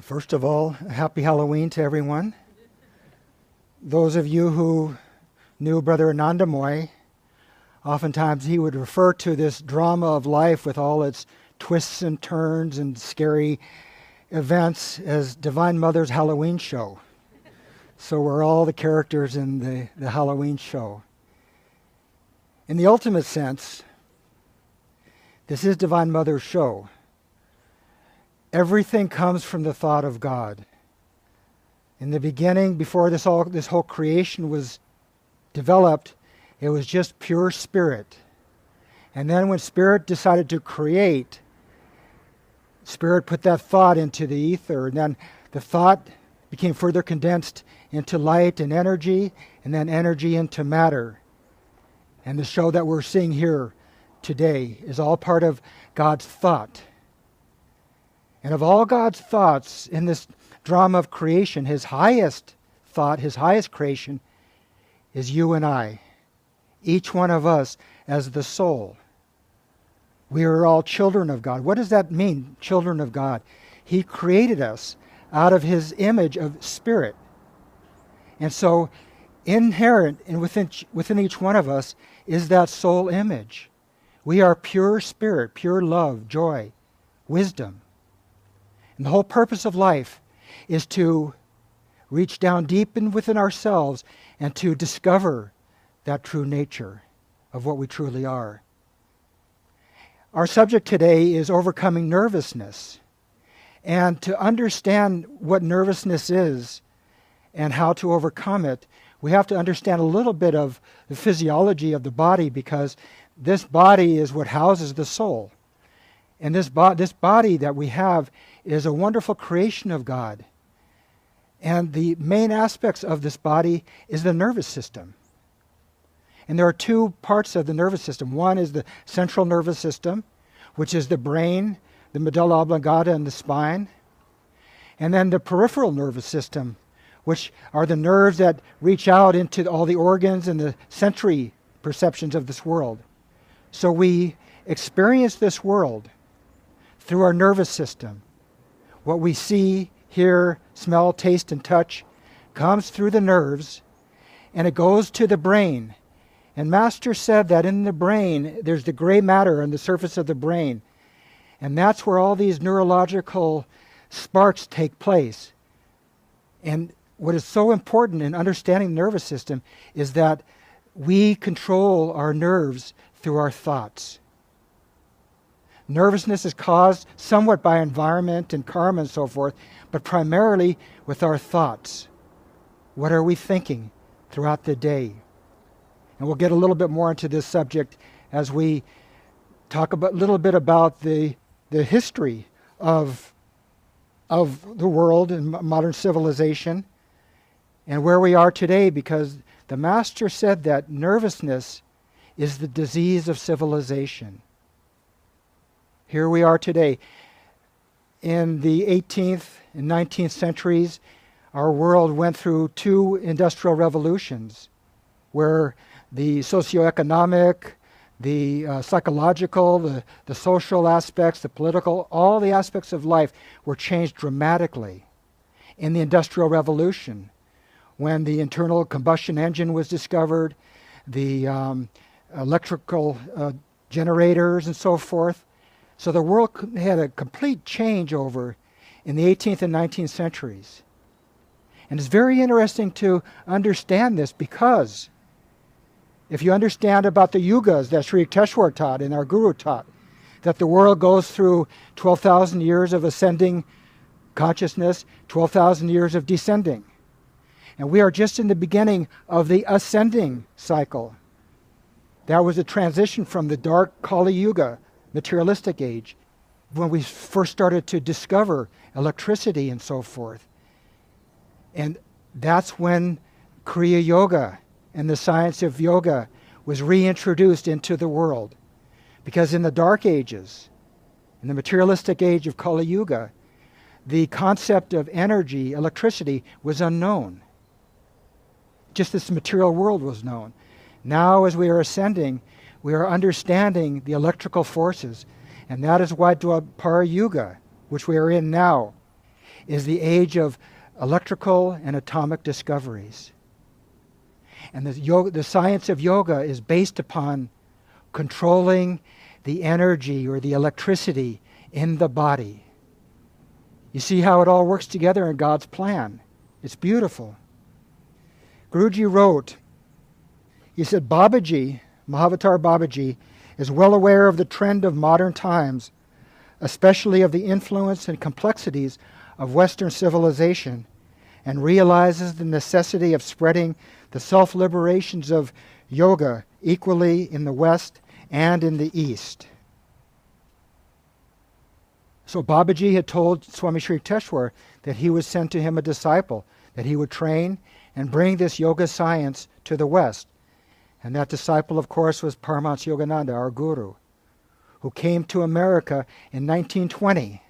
First of all, happy Halloween to everyone. Those of you who knew Brother Anandamoy, oftentimes he would refer to this drama of life with all its twists and turns and scary events as Divine Mother's Halloween show. So we're all the characters in the, the Halloween show. In the ultimate sense, this is Divine Mother's show. Everything comes from the thought of God. In the beginning, before this, all, this whole creation was developed, it was just pure spirit. And then when spirit decided to create, spirit put that thought into the ether, and then the thought became further condensed into light and energy, and then energy into matter. And the show that we're seeing here today is all part of God's thought. And of all God's thoughts in this drama of creation, his highest thought, his highest creation, is you and I. Each one of us as the soul. We are all children of God. What does that mean, children of God? He created us out of his image of spirit. And so, inherent and within, within each one of us is that soul image. We are pure spirit, pure love, joy, wisdom. And the whole purpose of life is to reach down deep in within ourselves and to discover that true nature of what we truly are. Our subject today is overcoming nervousness. And to understand what nervousness is and how to overcome it, we have to understand a little bit of the physiology of the body because this body is what houses the soul. And this, bo- this body that we have is a wonderful creation of God. And the main aspects of this body is the nervous system. And there are two parts of the nervous system. One is the central nervous system, which is the brain, the medulla oblongata, and the spine. And then the peripheral nervous system, which are the nerves that reach out into all the organs and the sensory perceptions of this world. So we experience this world through our nervous system. What we see, hear, smell, taste, and touch comes through the nerves and it goes to the brain. And Master said that in the brain, there's the gray matter on the surface of the brain. And that's where all these neurological sparks take place. And what is so important in understanding the nervous system is that we control our nerves through our thoughts. Nervousness is caused somewhat by environment and karma and so forth, but primarily with our thoughts. What are we thinking throughout the day? And we'll get a little bit more into this subject as we talk a little bit about the, the history of, of the world and modern civilization and where we are today because the Master said that nervousness is the disease of civilization. Here we are today. In the 18th and 19th centuries, our world went through two industrial revolutions where the socioeconomic, the uh, psychological, the, the social aspects, the political, all the aspects of life were changed dramatically. In the Industrial Revolution, when the internal combustion engine was discovered, the um, electrical uh, generators and so forth, so the world had a complete changeover in the 18th and 19th centuries. And it's very interesting to understand this because if you understand about the yugas that Sri Yukteswar taught and our Guru taught, that the world goes through 12,000 years of ascending consciousness, 12,000 years of descending. And we are just in the beginning of the ascending cycle. That was a transition from the dark Kali Yuga materialistic age, when we first started to discover electricity and so forth. And that's when Kriya Yoga and the science of yoga was reintroduced into the world. Because in the Dark Ages, in the materialistic age of Kali Yuga, the concept of energy, electricity, was unknown. Just this material world was known. Now, as we are ascending, we are understanding the electrical forces. And that is why Dwapara Yuga, which we are in now, is the age of electrical and atomic discoveries. And the, yoga, the science of yoga is based upon controlling the energy or the electricity in the body. You see how it all works together in God's plan. It's beautiful. Guruji wrote, he said, Babaji, Mahavatar Babaji, is well aware of the trend of modern times, especially of the influence and complexities of Western civilization, and realizes the necessity of spreading the self liberations of yoga equally in the West and in the East. So Babaji had told Swami Sri Yukteswar that he would send to him a disciple, that he would train and bring this yoga science to the West. And that disciple, of course, was Paramahansa Yogananda, our guru, who came to America in 1920.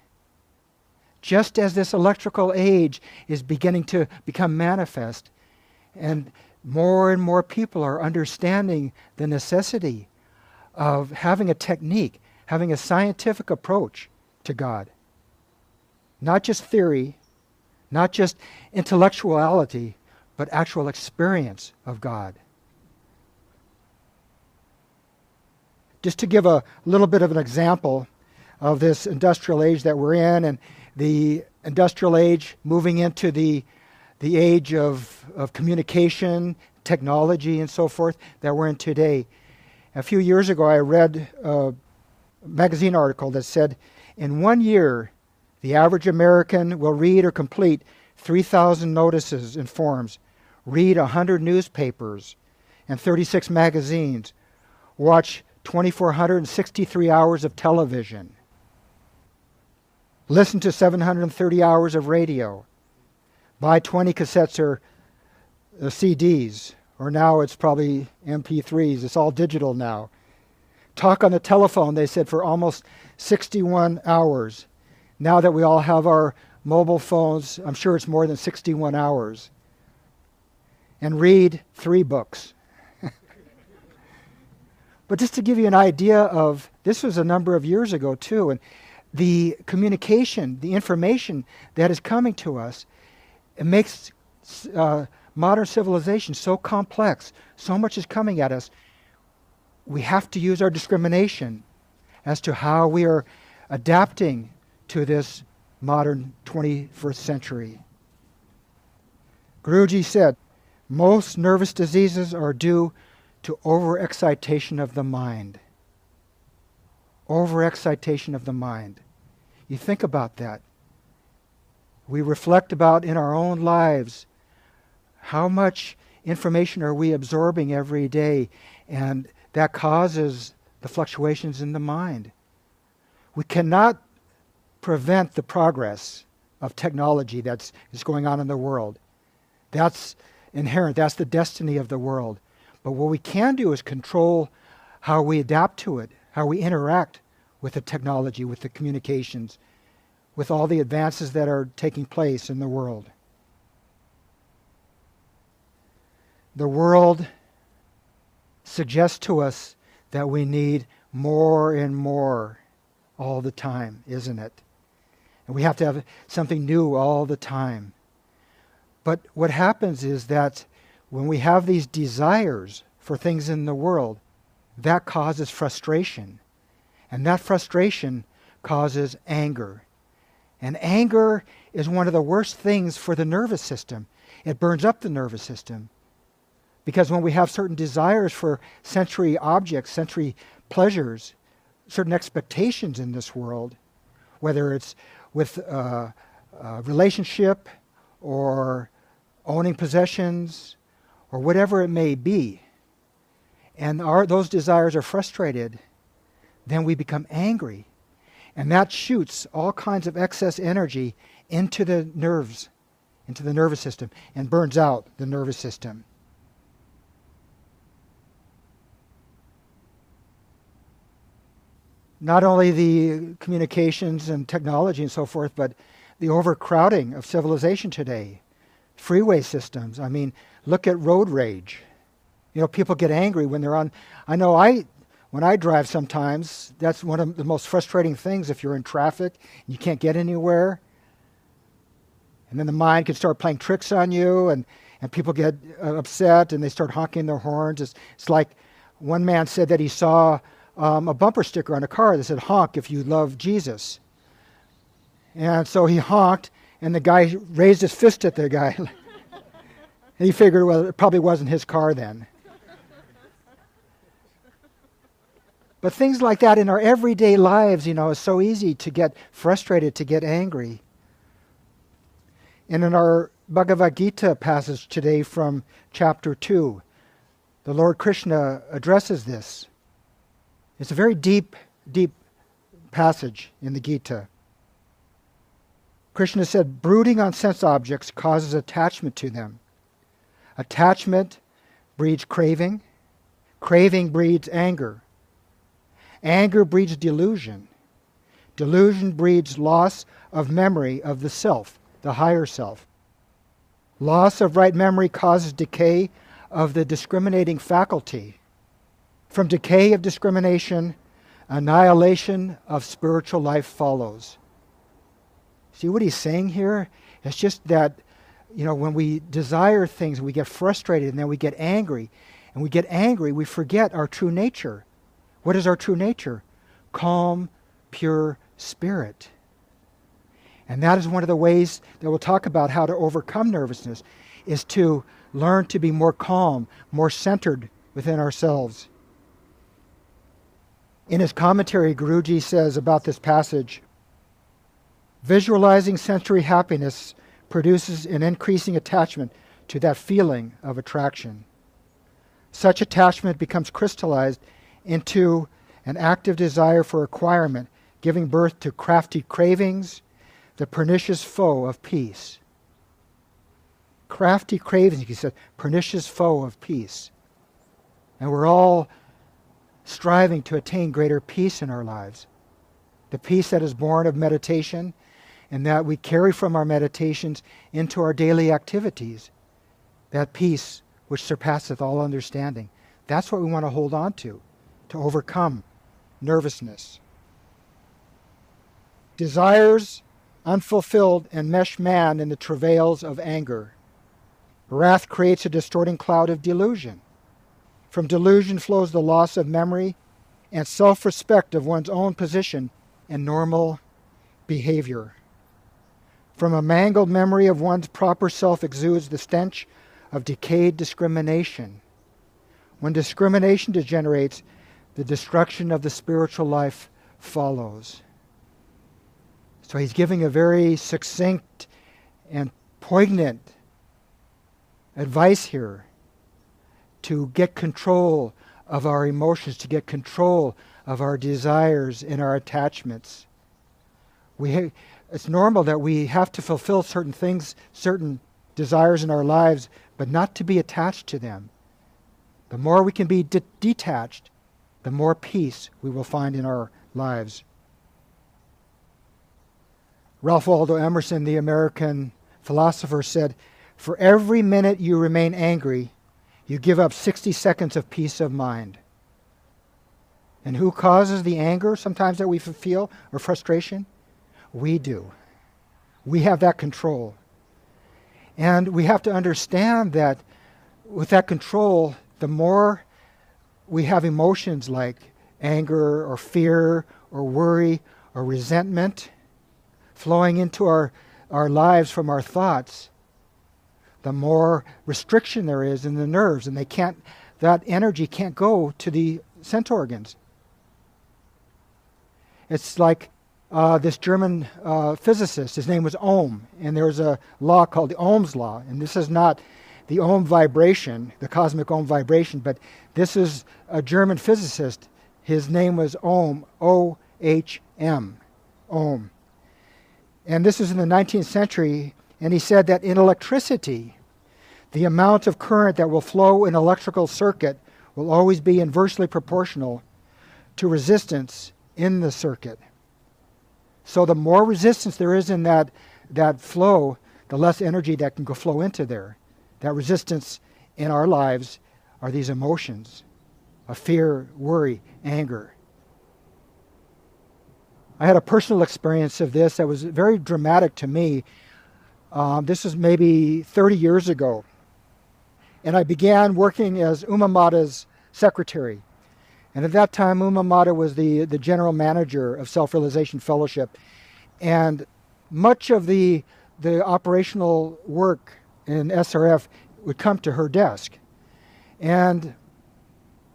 Just as this electrical age is beginning to become manifest, and more and more people are understanding the necessity of having a technique, having a scientific approach to God. Not just theory, not just intellectuality, but actual experience of God. Just to give a little bit of an example of this industrial age that we're in and the industrial age moving into the, the age of, of communication, technology, and so forth that we're in today. A few years ago, I read a magazine article that said in one year, the average American will read or complete 3,000 notices and forms, read 100 newspapers and 36 magazines, watch 2,463 hours of television, listen to 730 hours of radio, buy 20 cassettes or uh, CDs, or now it's probably MP3s. It's all digital now. Talk on the telephone, they said, for almost 61 hours. Now that we all have our mobile phones, I'm sure it's more than 61 hours. And read three books. But just to give you an idea of this was a number of years ago, too, and the communication, the information that is coming to us, it makes uh, modern civilization so complex. So much is coming at us. We have to use our discrimination as to how we are adapting to this modern 21st century. Guruji said, most nervous diseases are due to overexcitation of the mind. Overexcitation of the mind. You think about that. We reflect about in our own lives how much information are we absorbing every day, and that causes the fluctuations in the mind. We cannot prevent the progress of technology that's is going on in the world. That's inherent, that's the destiny of the world. But what we can do is control how we adapt to it, how we interact with the technology, with the communications, with all the advances that are taking place in the world. The world suggests to us that we need more and more all the time, isn't it? And we have to have something new all the time. But what happens is that when we have these desires for things in the world, that causes frustration. And that frustration causes anger. And anger is one of the worst things for the nervous system. It burns up the nervous system. Because when we have certain desires for sensory objects, sensory pleasures, certain expectations in this world, whether it's with uh, a relationship or owning possessions or whatever it may be, and our, those desires are frustrated, then we become angry. And that shoots all kinds of excess energy into the nerves, into the nervous system, and burns out the nervous system. not only the communications and technology and so forth, but the overcrowding of civilization today, freeway systems. I mean, look at road rage. You know, people get angry when they're on. I know I, when I drive sometimes, that's one of the most frustrating things if you're in traffic and you can't get anywhere. And then the mind can start playing tricks on you, and, and people get uh, upset and they start honking their horns. It's, it's like one man said that he saw um, a bumper sticker on a car that said, honk if you love Jesus. And so he honked, and the guy raised his fist at the guy. and he figured, well, it probably wasn't his car then. But things like that in our everyday lives, you know, is so easy to get frustrated, to get angry. And in our Bhagavad Gita passage today from chapter 2, the Lord Krishna addresses this. It's a very deep, deep passage in the Gita. Krishna said, brooding on sense objects causes attachment to them. Attachment breeds craving. Craving breeds anger. Anger breeds delusion. Delusion breeds loss of memory of the self, the higher self. Loss of right memory causes decay of the discriminating faculty. From decay of discrimination, annihilation of spiritual life follows. See what he's saying here? It's just that, you know, when we desire things, we get frustrated and then we get angry. And we get angry, we forget our true nature. What is our true nature? Calm, pure spirit. And that is one of the ways that we'll talk about how to overcome nervousness is to learn to be more calm, more centered within ourselves. In his commentary, Guruji says about this passage visualizing sensory happiness produces an increasing attachment to that feeling of attraction. Such attachment becomes crystallized into an active desire for acquirement, giving birth to crafty cravings, the pernicious foe of peace. Crafty cravings, he said, pernicious foe of peace. And we're all striving to attain greater peace in our lives. The peace that is born of meditation and that we carry from our meditations into our daily activities. That peace which surpasseth all understanding. That's what we want to hold on to to overcome nervousness. Desires unfulfilled enmesh man in the travails of anger. Wrath creates a distorting cloud of delusion. From delusion flows the loss of memory and self respect of one's own position and normal behavior. From a mangled memory of one's proper self exudes the stench of decayed discrimination. When discrimination degenerates, the destruction of the spiritual life follows. So he's giving a very succinct and poignant advice here to get control of our emotions, to get control of our desires and our attachments. We it's normal that we have to fulfill certain things, certain desires in our lives, but not to be attached to them. The more we can be de- detached, the more peace we will find in our lives. Ralph Waldo Emerson, the American philosopher, said, For every minute you remain angry, you give up 60 seconds of peace of mind. And who causes the anger sometimes that we feel or frustration? We do. We have that control. And we have to understand that with that control, the more we have emotions like anger or fear or worry or resentment flowing into our, our lives from our thoughts, the more restriction there is in the nerves, and they can't, that energy can't go to the sense organs. It's like uh, this German uh, physicist, his name was Ohm, and there was a law called the Ohm's law, and this is not the Ohm vibration, the cosmic Ohm vibration, but this is a German physicist. His name was Ohm, O H M, Ohm. And this is in the 19th century, and he said that in electricity, the amount of current that will flow in electrical circuit will always be inversely proportional to resistance in the circuit. So the more resistance there is in that, that flow, the less energy that can go flow into there. That resistance in our lives are these emotions of fear, worry, anger. I had a personal experience of this that was very dramatic to me. Um, this was maybe 30 years ago. And I began working as Umamata's secretary. And at that time, Umamata was the, the general manager of Self Realization Fellowship. And much of the, the operational work in SRF would come to her desk. And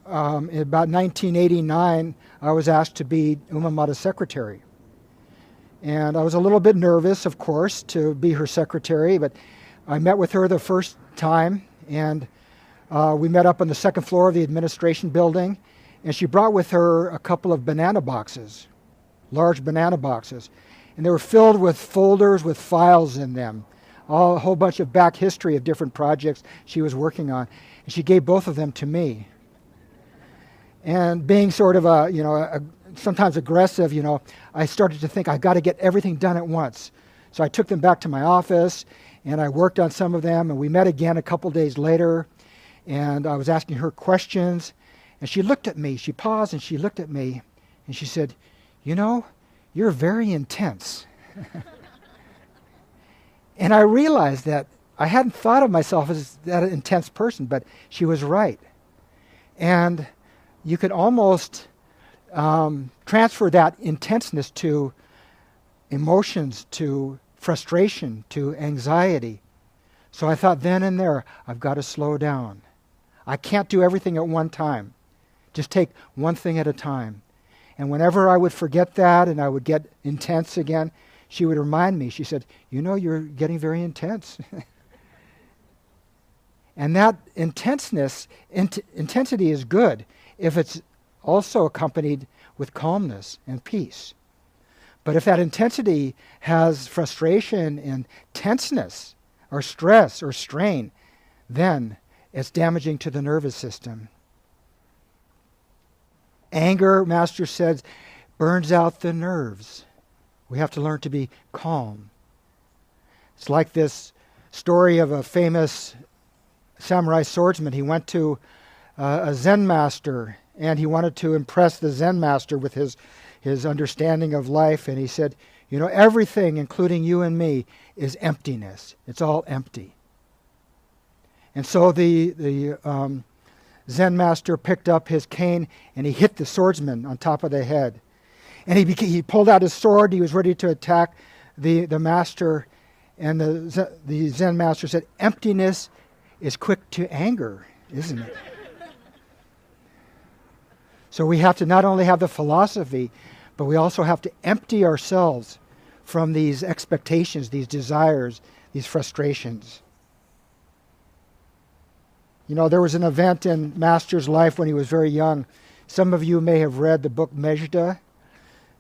um, in about 1989, I was asked to be Umamata's secretary. And I was a little bit nervous, of course, to be her secretary, but I met with her the first time, and uh, we met up on the second floor of the administration building, and she brought with her a couple of banana boxes, large banana boxes, and they were filled with folders with files in them, all, a whole bunch of back history of different projects she was working on, and she gave both of them to me. And being sort of a, you know, a, sometimes aggressive, you know, I started to think I've got to get everything done at once. So I took them back to my office and I worked on some of them. And we met again a couple days later and I was asking her questions. And she looked at me. She paused and she looked at me and she said, You know, you're very intense. and I realized that I hadn't thought of myself as that intense person, but she was right. And you could almost um, transfer that intenseness to emotions, to frustration, to anxiety. So I thought then and there, I've got to slow down. I can't do everything at one time. Just take one thing at a time. And whenever I would forget that and I would get intense again, she would remind me. She said, You know, you're getting very intense. and that intenseness, int- intensity is good if it's also accompanied with calmness and peace. But if that intensity has frustration and tenseness or stress or strain, then it's damaging to the nervous system. Anger, Master says, burns out the nerves. We have to learn to be calm. It's like this story of a famous samurai swordsman. He went to uh, a Zen master and he wanted to impress the Zen master with his, his understanding of life. And he said, You know, everything, including you and me, is emptiness. It's all empty. And so the, the um, Zen master picked up his cane and he hit the swordsman on top of the head. And he, he pulled out his sword. He was ready to attack the, the master. And the, the Zen master said, Emptiness is quick to anger, isn't it? So we have to not only have the philosophy, but we also have to empty ourselves from these expectations, these desires, these frustrations. You know, there was an event in Master's life when he was very young. Some of you may have read the book Mejda,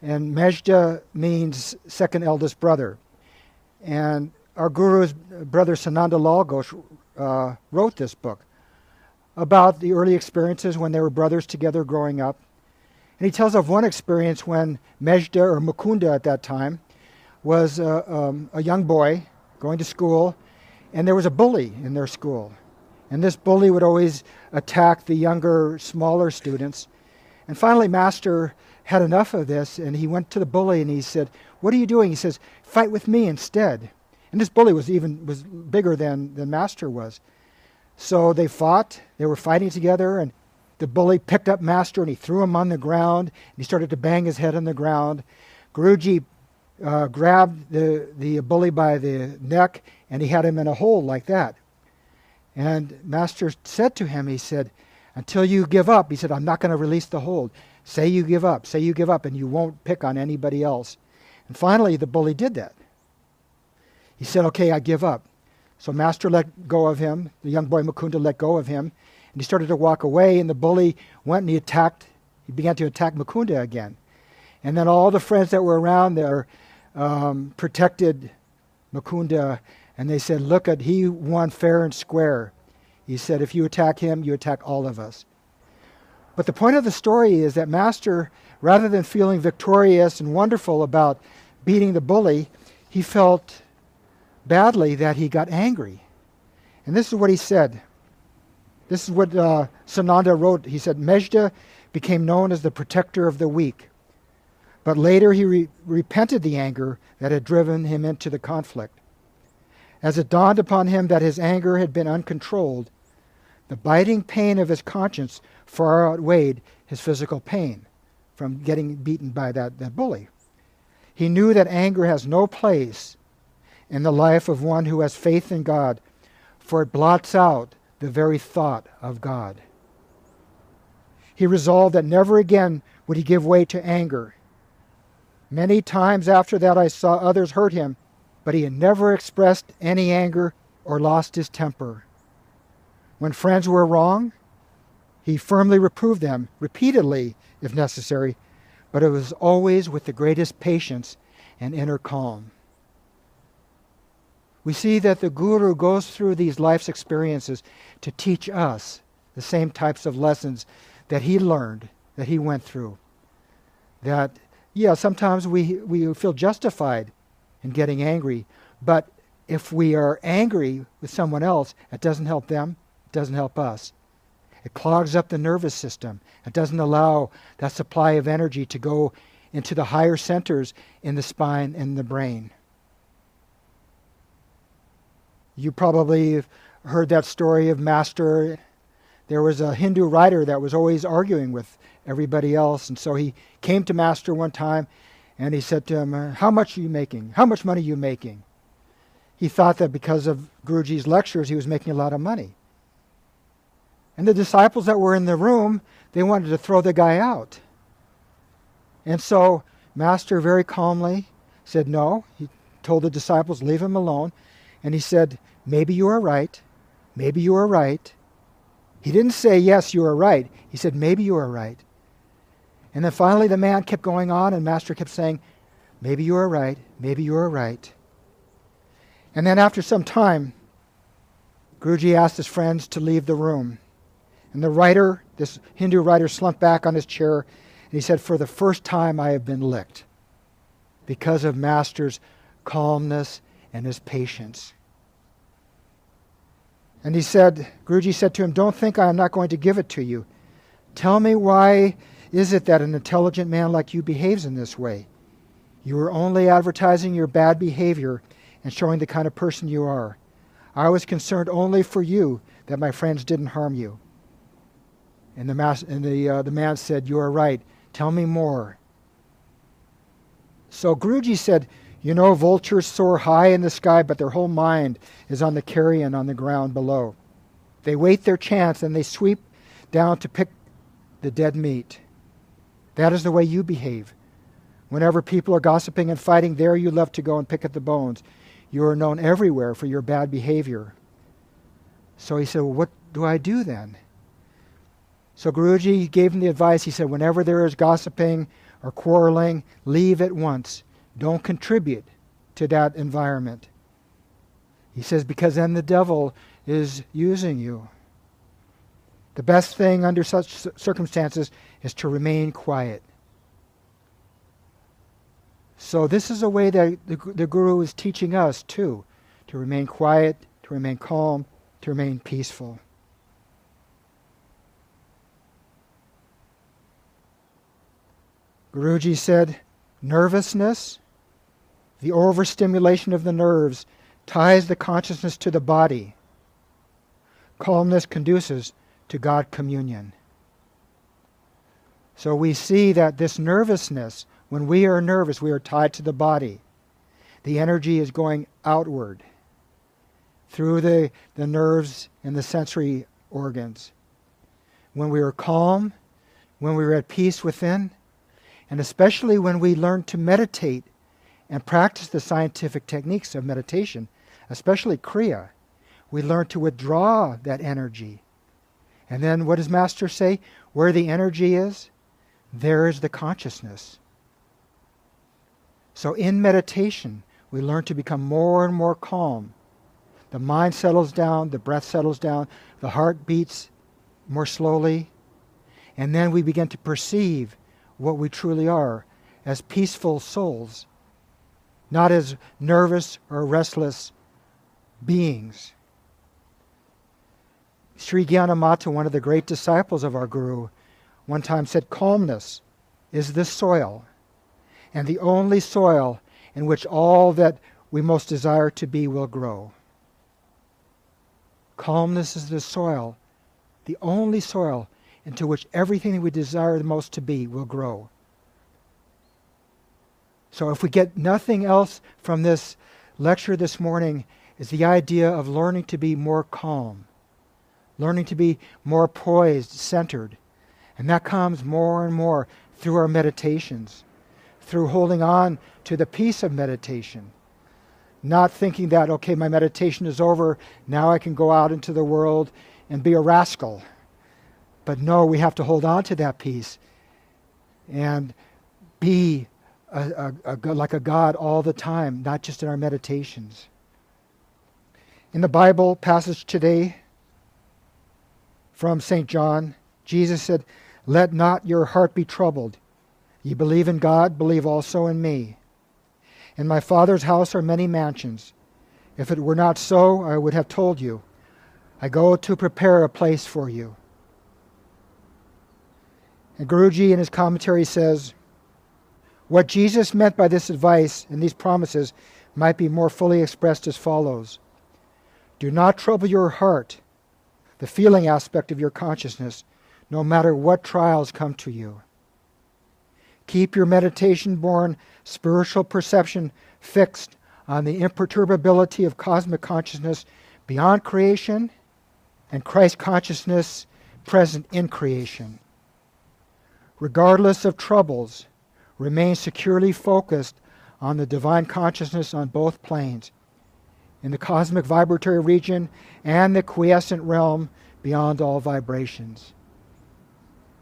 and Mejda means second eldest brother. And our guru's brother Sananda Lal Ghosh uh, wrote this book about the early experiences when they were brothers together growing up. And he tells of one experience when Mejda, or Mukunda at that time, was uh, um, a young boy going to school, and there was a bully in their school. And this bully would always attack the younger, smaller students. And finally, Master had enough of this, and he went to the bully and he said, What are you doing? He says, Fight with me instead. And this bully was even was bigger than, than Master was. So they fought. They were fighting together, and the bully picked up Master and he threw him on the ground. And he started to bang his head on the ground. Guruji uh, grabbed the, the bully by the neck and he had him in a hold like that. And Master said to him, he said, until you give up, he said, I'm not going to release the hold. Say you give up, say you give up, and you won't pick on anybody else. And finally, the bully did that. He said, Okay, I give up. So Master let go of him. The young boy Mukunda let go of him. And he started to walk away, and the bully went and he attacked, he began to attack Mukunda again. And then all the friends that were around there um, protected Mukunda, and they said, Look at, he won fair and square. He said, If you attack him, you attack all of us. But the point of the story is that Master, rather than feeling victorious and wonderful about beating the bully, he felt badly that he got angry. And this is what he said. This is what uh, Sananda wrote. He said, Mejda became known as the protector of the weak. But later he re- repented the anger that had driven him into the conflict. As it dawned upon him that his anger had been uncontrolled, the biting pain of his conscience far outweighed his physical pain from getting beaten by that, that bully. He knew that anger has no place in the life of one who has faith in God, for it blots out the very thought of God. He resolved that never again would he give way to anger. Many times after that, I saw others hurt him, but he had never expressed any anger or lost his temper. When friends were wrong, he firmly reproved them, repeatedly if necessary, but it was always with the greatest patience and inner calm. We see that the Guru goes through these life's experiences to teach us the same types of lessons that he learned, that he went through. That, yeah, sometimes we, we feel justified in getting angry, but if we are angry with someone else, it doesn't help them, it doesn't help us. It clogs up the nervous system. It doesn't allow that supply of energy to go into the higher centers in the spine and the brain. You probably heard that story of Master. There was a Hindu writer that was always arguing with everybody else, and so he came to Master one time and he said to him, uh, How much are you making? How much money are you making? He thought that because of Guruji's lectures, he was making a lot of money. And the disciples that were in the room, they wanted to throw the guy out. And so, Master very calmly said, No. He told the disciples, Leave him alone. And he said, Maybe you are right. Maybe you are right. He didn't say, Yes, you are right. He said, Maybe you are right. And then finally, the man kept going on, and Master kept saying, Maybe you are right. Maybe you are right. And then after some time, Guruji asked his friends to leave the room. And the writer, this Hindu writer, slumped back on his chair and he said, For the first time I have been licked because of Master's calmness and his patience. And he said, Guruji said to him, Don't think I am not going to give it to you. Tell me why is it that an intelligent man like you behaves in this way? You are only advertising your bad behavior and showing the kind of person you are. I was concerned only for you that my friends didn't harm you. And the, mas- and the, uh, the man said, You are right. Tell me more. So Guruji said, You know, vultures soar high in the sky, but their whole mind is on the carrion on the ground below. They wait their chance and they sweep down to pick the dead meat. That is the way you behave. Whenever people are gossiping and fighting, there you love to go and pick at the bones. You are known everywhere for your bad behavior. So he said, Well, what do I do then? So Guruji gave him the advice. He said, whenever there is gossiping or quarreling, leave at once. Don't contribute to that environment. He says, because then the devil is using you. The best thing under such circumstances is to remain quiet. So, this is a way that the, the Guru is teaching us, too, to remain quiet, to remain calm, to remain peaceful. Guruji said, nervousness, the overstimulation of the nerves, ties the consciousness to the body. Calmness conduces to God communion. So we see that this nervousness, when we are nervous, we are tied to the body. The energy is going outward through the, the nerves and the sensory organs. When we are calm, when we are at peace within, and especially when we learn to meditate and practice the scientific techniques of meditation, especially Kriya, we learn to withdraw that energy. And then what does Master say? Where the energy is, there is the consciousness. So in meditation, we learn to become more and more calm. The mind settles down, the breath settles down, the heart beats more slowly, and then we begin to perceive what we truly are as peaceful souls, not as nervous or restless beings. Sri Gyanamata, one of the great disciples of our Guru, one time said, Calmness is the soil, and the only soil in which all that we most desire to be will grow. Calmness is the soil, the only soil into which everything that we desire the most to be will grow. So, if we get nothing else from this lecture this morning, is the idea of learning to be more calm, learning to be more poised, centered. And that comes more and more through our meditations, through holding on to the peace of meditation. Not thinking that, okay, my meditation is over, now I can go out into the world and be a rascal. But no, we have to hold on to that peace and be a, a, a, like a God all the time, not just in our meditations. In the Bible passage today from St. John, Jesus said, Let not your heart be troubled. Ye believe in God, believe also in me. In my Father's house are many mansions. If it were not so, I would have told you. I go to prepare a place for you. And Guruji in his commentary says, what Jesus meant by this advice and these promises might be more fully expressed as follows Do not trouble your heart, the feeling aspect of your consciousness, no matter what trials come to you. Keep your meditation born spiritual perception fixed on the imperturbability of cosmic consciousness beyond creation and Christ consciousness present in creation. Regardless of troubles, remain securely focused on the divine consciousness on both planes, in the cosmic vibratory region and the quiescent realm beyond all vibrations.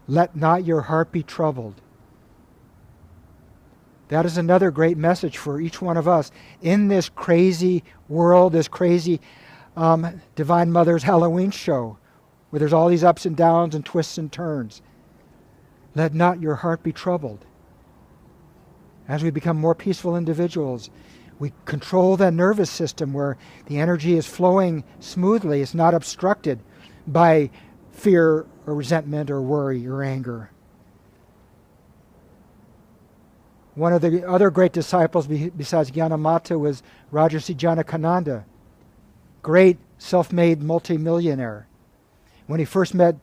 Let not your heart be troubled. That is another great message for each one of us in this crazy world, this crazy um, Divine Mother's Halloween show, where there's all these ups and downs and twists and turns. Let not your heart be troubled. As we become more peaceful individuals, we control that nervous system where the energy is flowing smoothly, it's not obstructed by fear or resentment or worry or anger. One of the other great disciples besides Gyanamata was Rajarsi Janakananda, great self-made multimillionaire. When he first met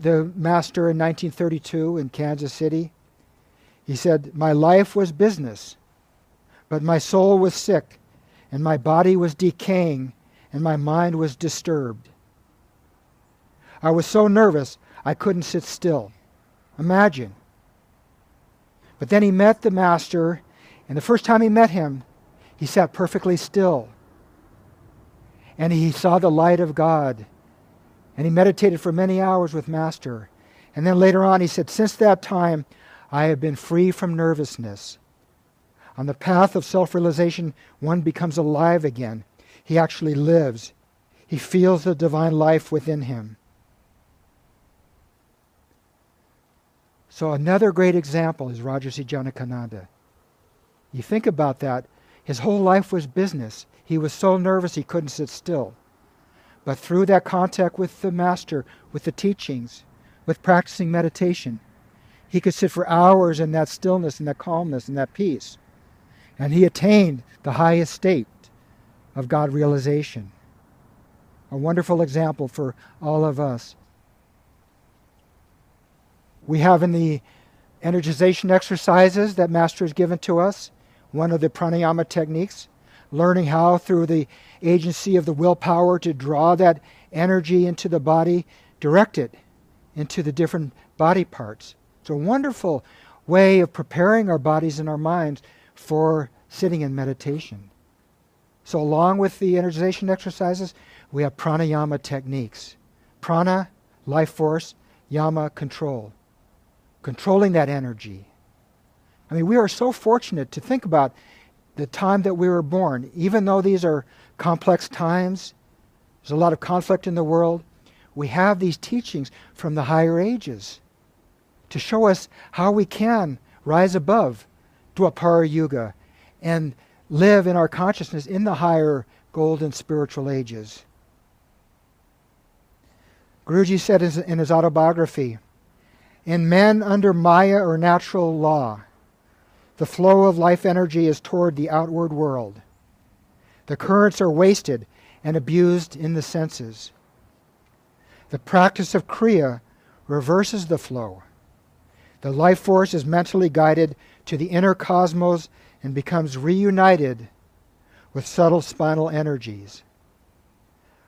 the master in 1932 in Kansas City, he said, My life was business, but my soul was sick, and my body was decaying, and my mind was disturbed. I was so nervous I couldn't sit still. Imagine. But then he met the Master, and the first time he met him, he sat perfectly still. And he saw the light of God. And he meditated for many hours with Master. And then later on, he said, Since that time, I have been free from nervousness. On the path of self realization, one becomes alive again. He actually lives. He feels the divine life within him. So, another great example is Rajarsi Janakananda. You think about that. His whole life was business. He was so nervous he couldn't sit still. But through that contact with the Master, with the teachings, with practicing meditation, he could sit for hours in that stillness and that calmness and that peace. And he attained the highest state of God realization. A wonderful example for all of us. We have in the energization exercises that Master has given to us, one of the pranayama techniques, learning how through the agency of the willpower to draw that energy into the body, direct it into the different body parts. It's a wonderful way of preparing our bodies and our minds for sitting in meditation. So, along with the energization exercises, we have pranayama techniques. Prana, life force, yama, control. Controlling that energy. I mean, we are so fortunate to think about the time that we were born. Even though these are complex times, there's a lot of conflict in the world, we have these teachings from the higher ages to show us how we can rise above Dwapara Yuga and live in our consciousness in the higher golden spiritual ages. Guruji said in his autobiography In men under Maya or natural law, the flow of life energy is toward the outward world. The currents are wasted and abused in the senses. The practice of Kriya reverses the flow. The life force is mentally guided to the inner cosmos and becomes reunited with subtle spinal energies.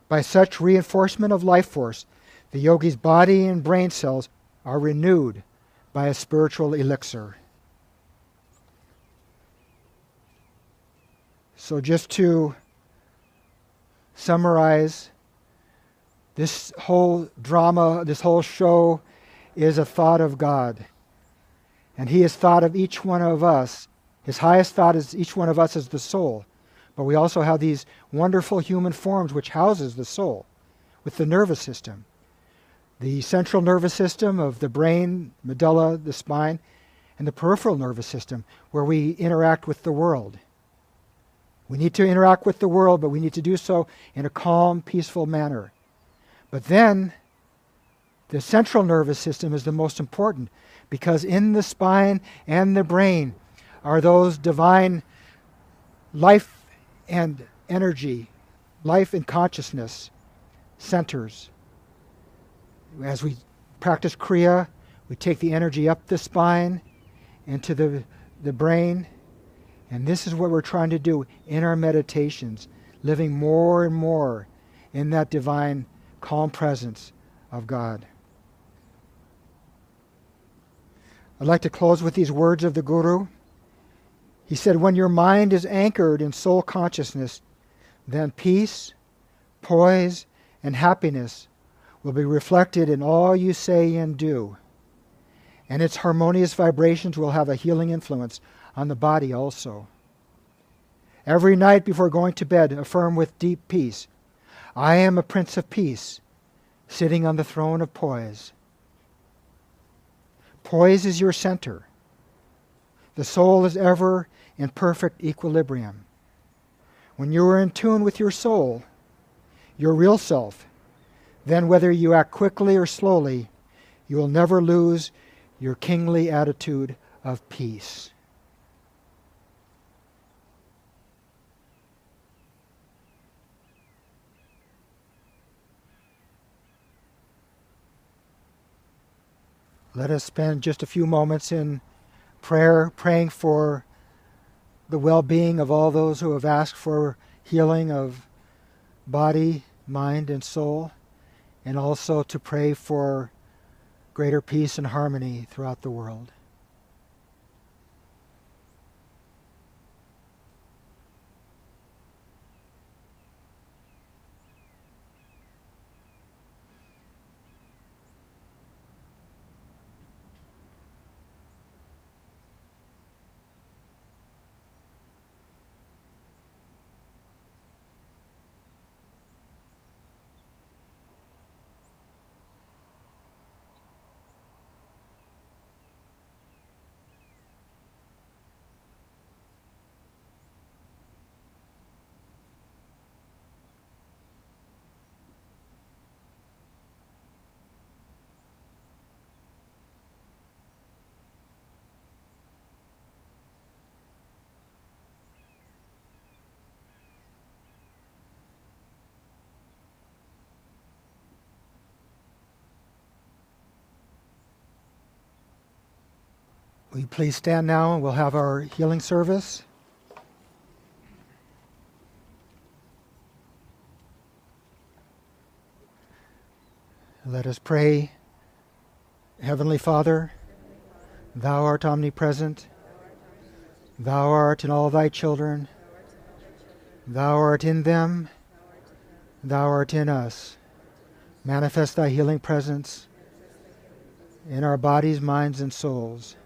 By such reinforcement of life force, the yogi's body and brain cells are renewed by a spiritual elixir. So, just to summarize, this whole drama, this whole show is a thought of God. And He has thought of each one of us. His highest thought is each one of us as the soul. But we also have these wonderful human forms which houses the soul with the nervous system. The central nervous system of the brain, medulla, the spine, and the peripheral nervous system where we interact with the world. We need to interact with the world, but we need to do so in a calm, peaceful manner. But then, the central nervous system is the most important because in the spine and the brain are those divine life and energy, life and consciousness centers. As we practice Kriya, we take the energy up the spine into the, the brain. And this is what we're trying to do in our meditations, living more and more in that divine, calm presence of God. I'd like to close with these words of the Guru. He said, When your mind is anchored in soul consciousness, then peace, poise, and happiness will be reflected in all you say and do. And its harmonious vibrations will have a healing influence on the body also. Every night before going to bed, affirm with deep peace I am a Prince of Peace, sitting on the throne of poise. Poise is your center. The soul is ever in perfect equilibrium. When you are in tune with your soul, your real self, then whether you act quickly or slowly, you will never lose your kingly attitude of peace. Let us spend just a few moments in prayer, praying for the well being of all those who have asked for healing of body, mind, and soul, and also to pray for greater peace and harmony throughout the world. Will you please stand now and we'll have our healing service? Let us pray. Heavenly Father, Thou art omnipresent. Thou art in all Thy children. Thou art in them. Thou art in us. Manifest Thy healing presence in our bodies, minds, and souls.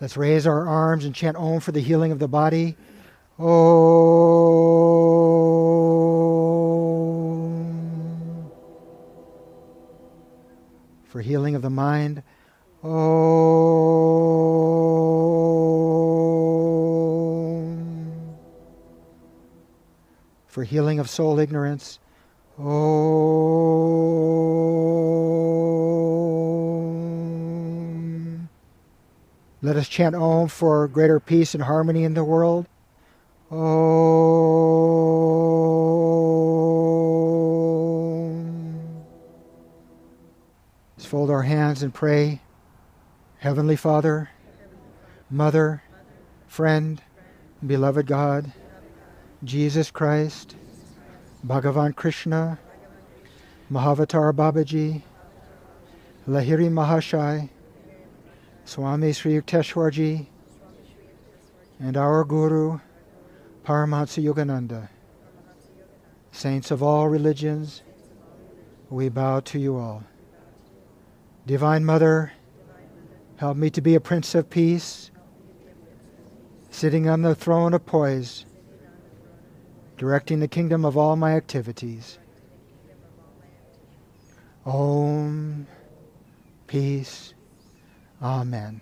Let's raise our arms and chant Om for the healing of the body. Om. For healing of the mind. Om. For healing of soul ignorance. Let us chant Om for greater peace and harmony in the world. Om. Let's fold our hands and pray. Heavenly Father, Mother, Friend, Beloved God, Jesus Christ, Bhagavan Krishna, Mahavatar Babaji, Lahiri Mahasaya, Swami Sri Yukteswarji, and our Guru, Paramahansa Yogananda. Saints of all religions, we bow to you all. Divine Mother, help me to be a Prince of Peace, sitting on the throne of poise, directing the kingdom of all my activities. Om, peace, Amen.